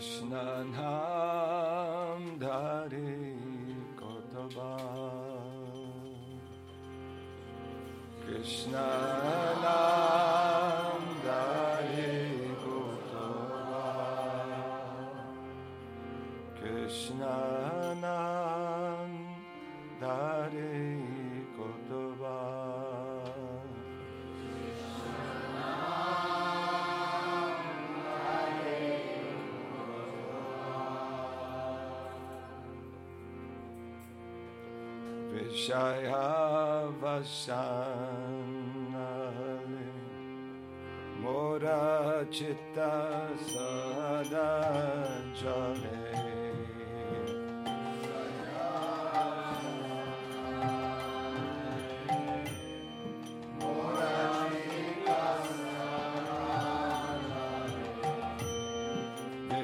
Krishna naam dhare kotaba. Krishna naam शाले मोरा चित्ता सदा चले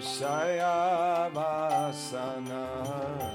Shaya Vasana Shaya Vasana.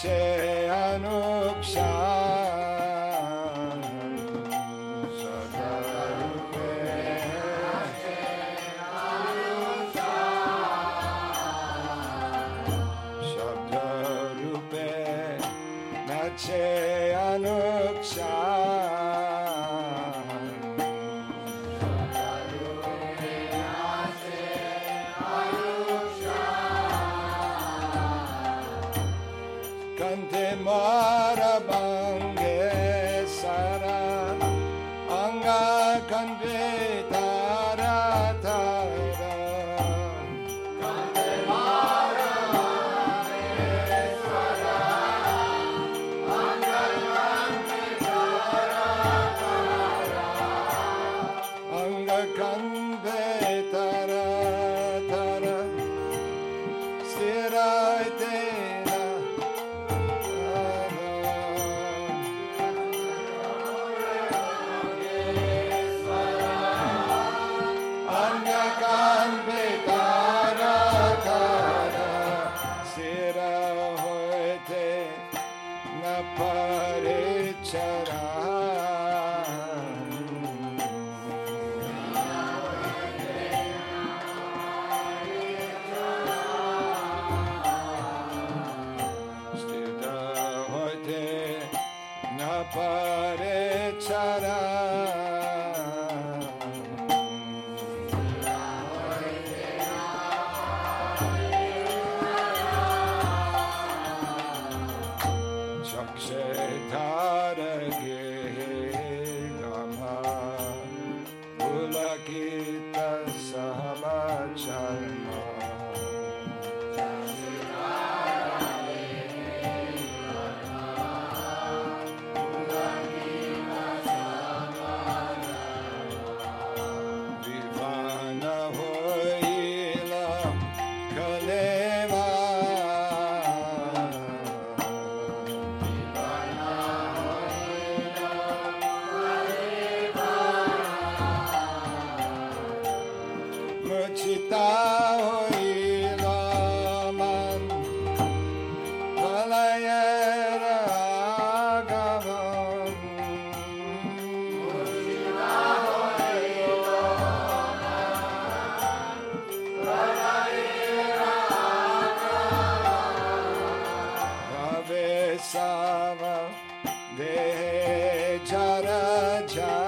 Che Anupsha Jara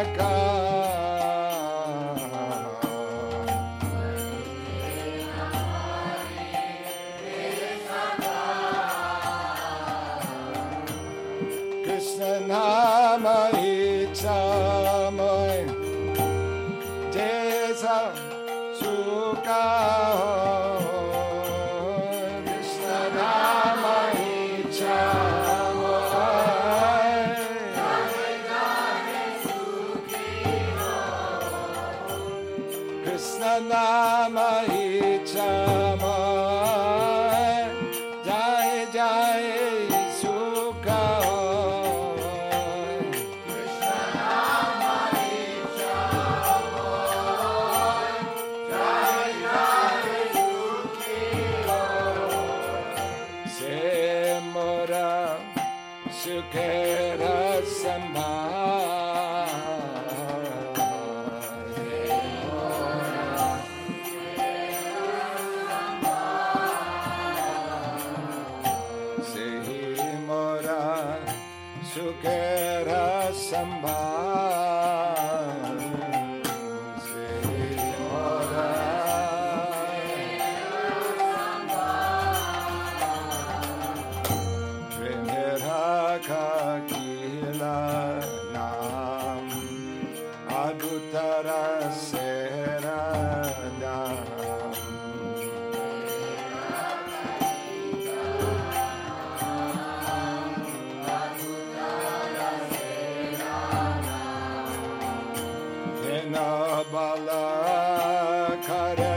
Saka Kabala Kare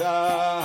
Chitahari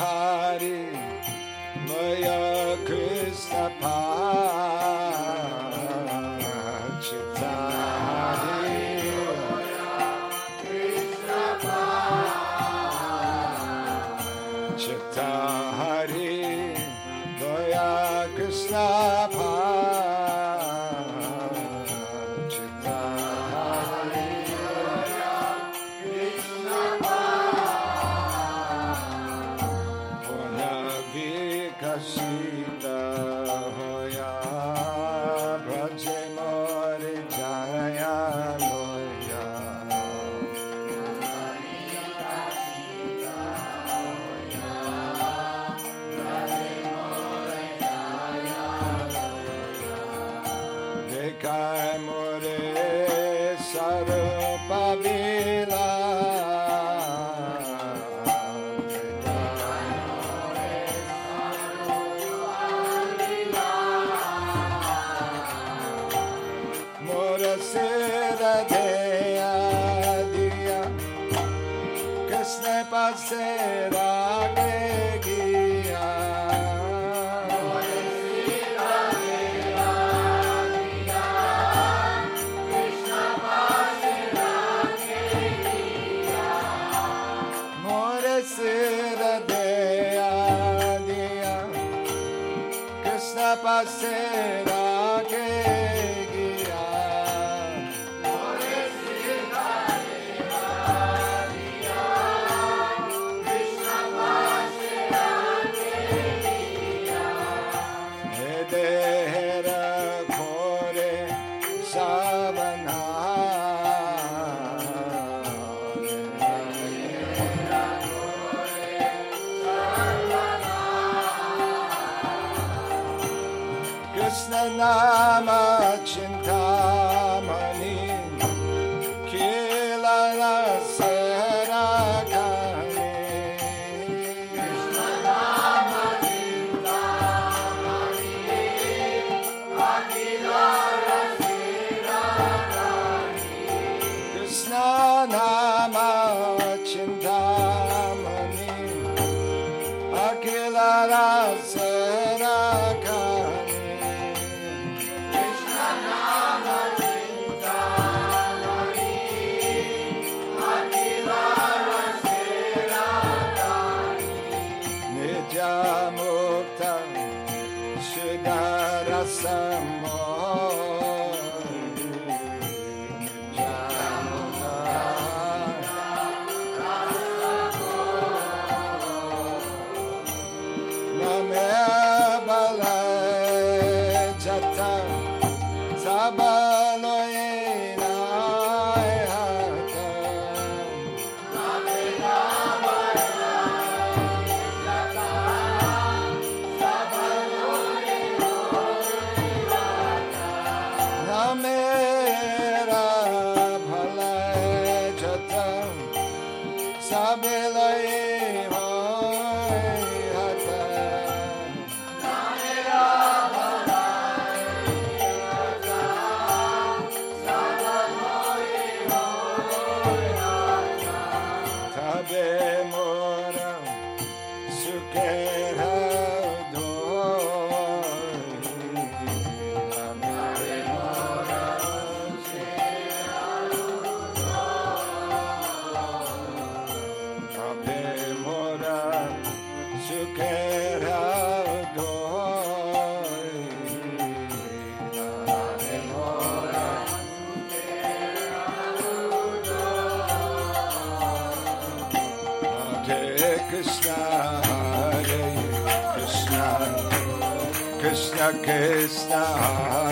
Krishna,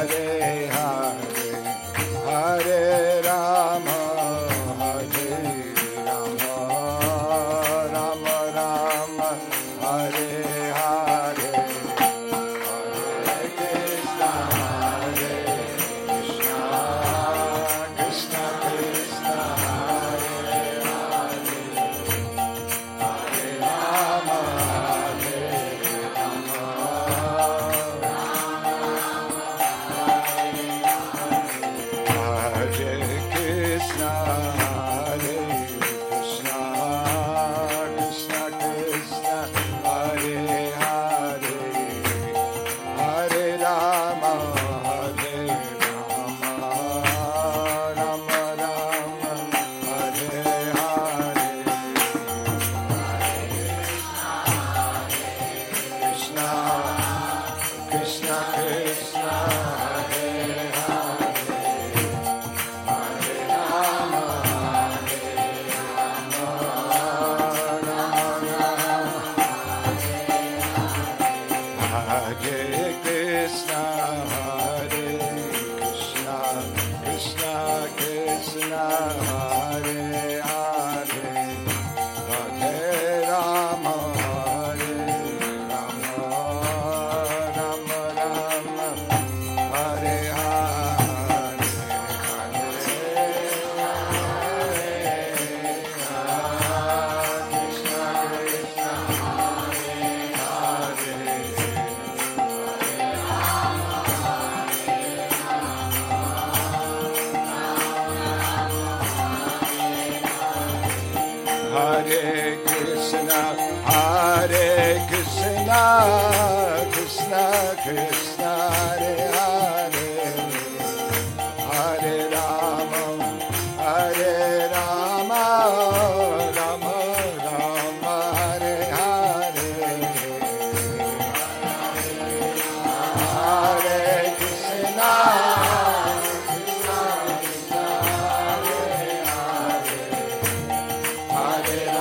Hare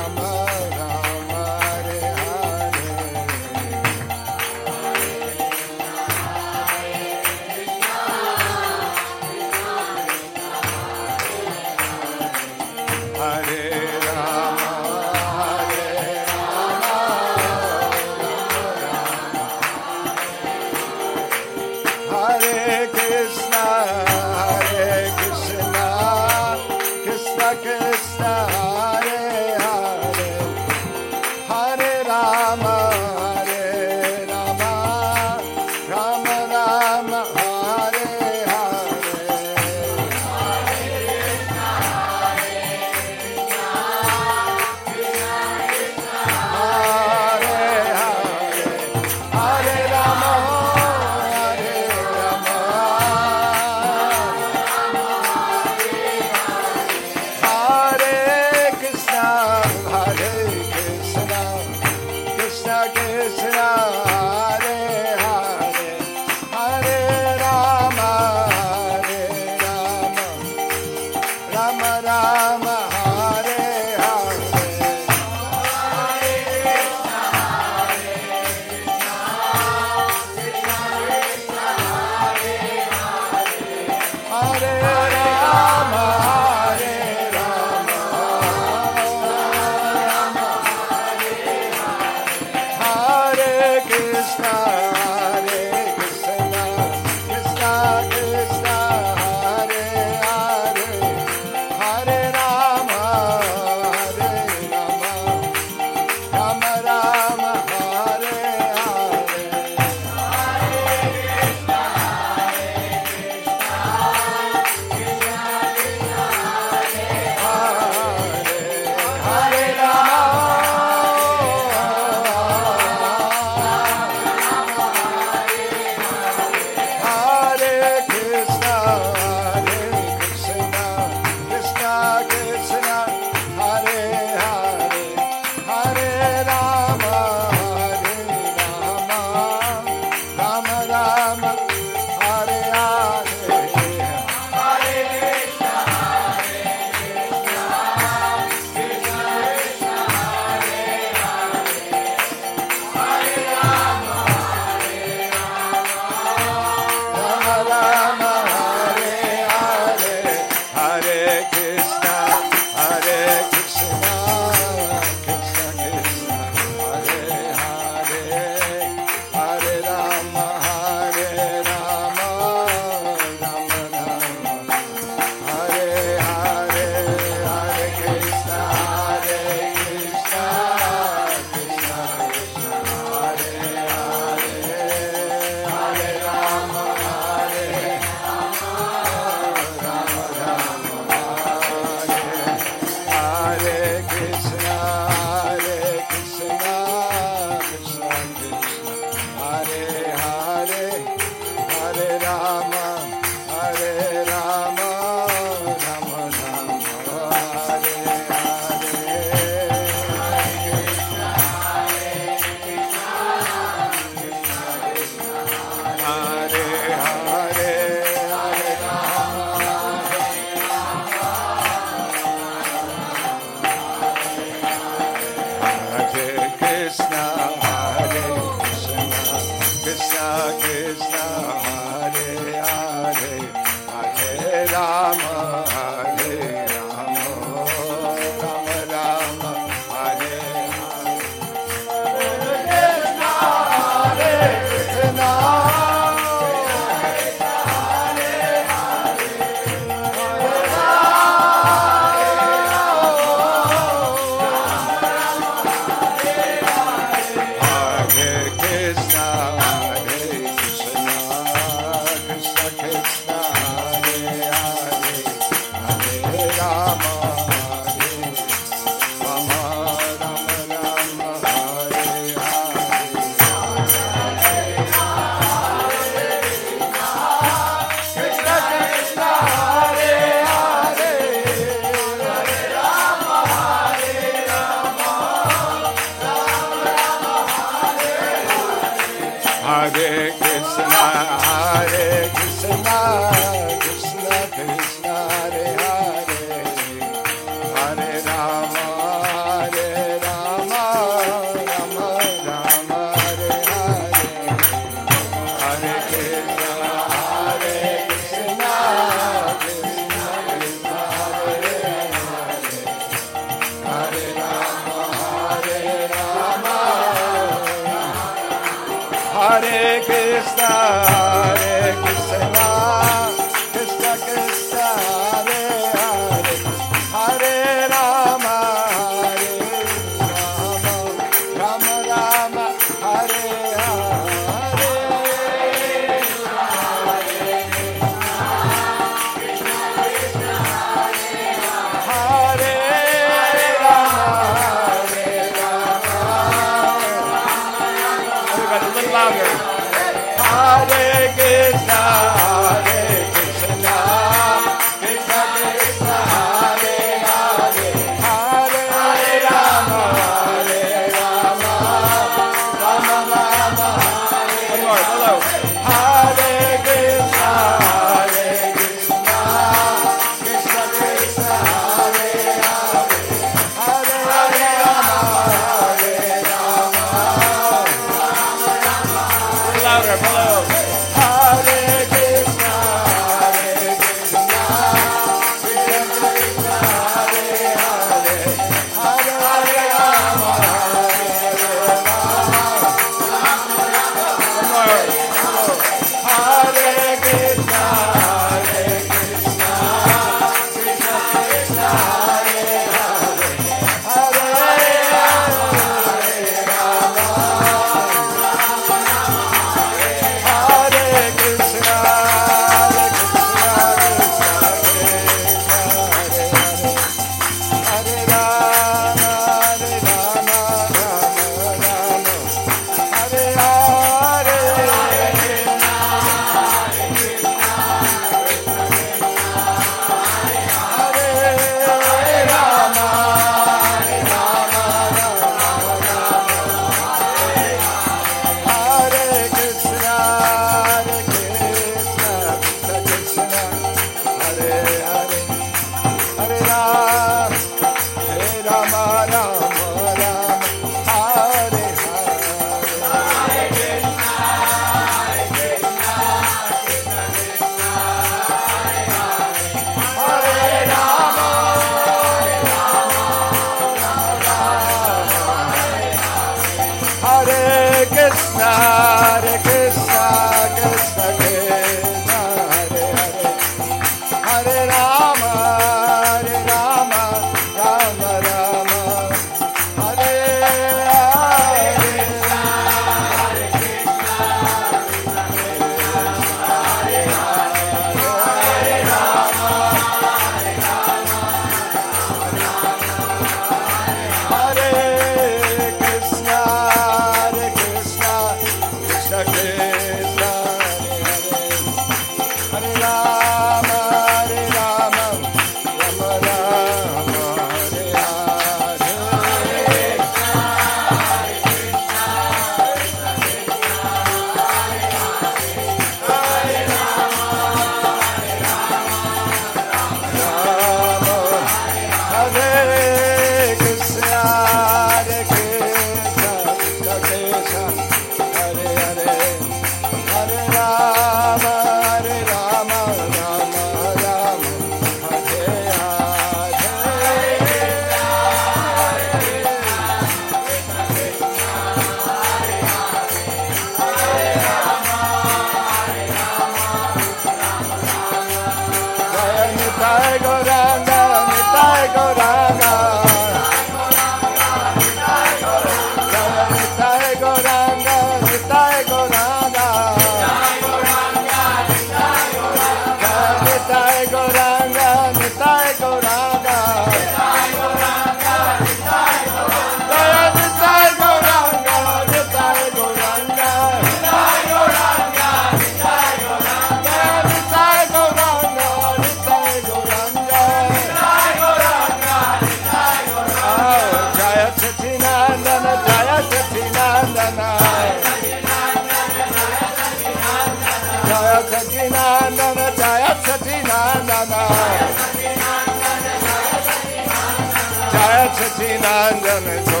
जन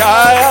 Yeah.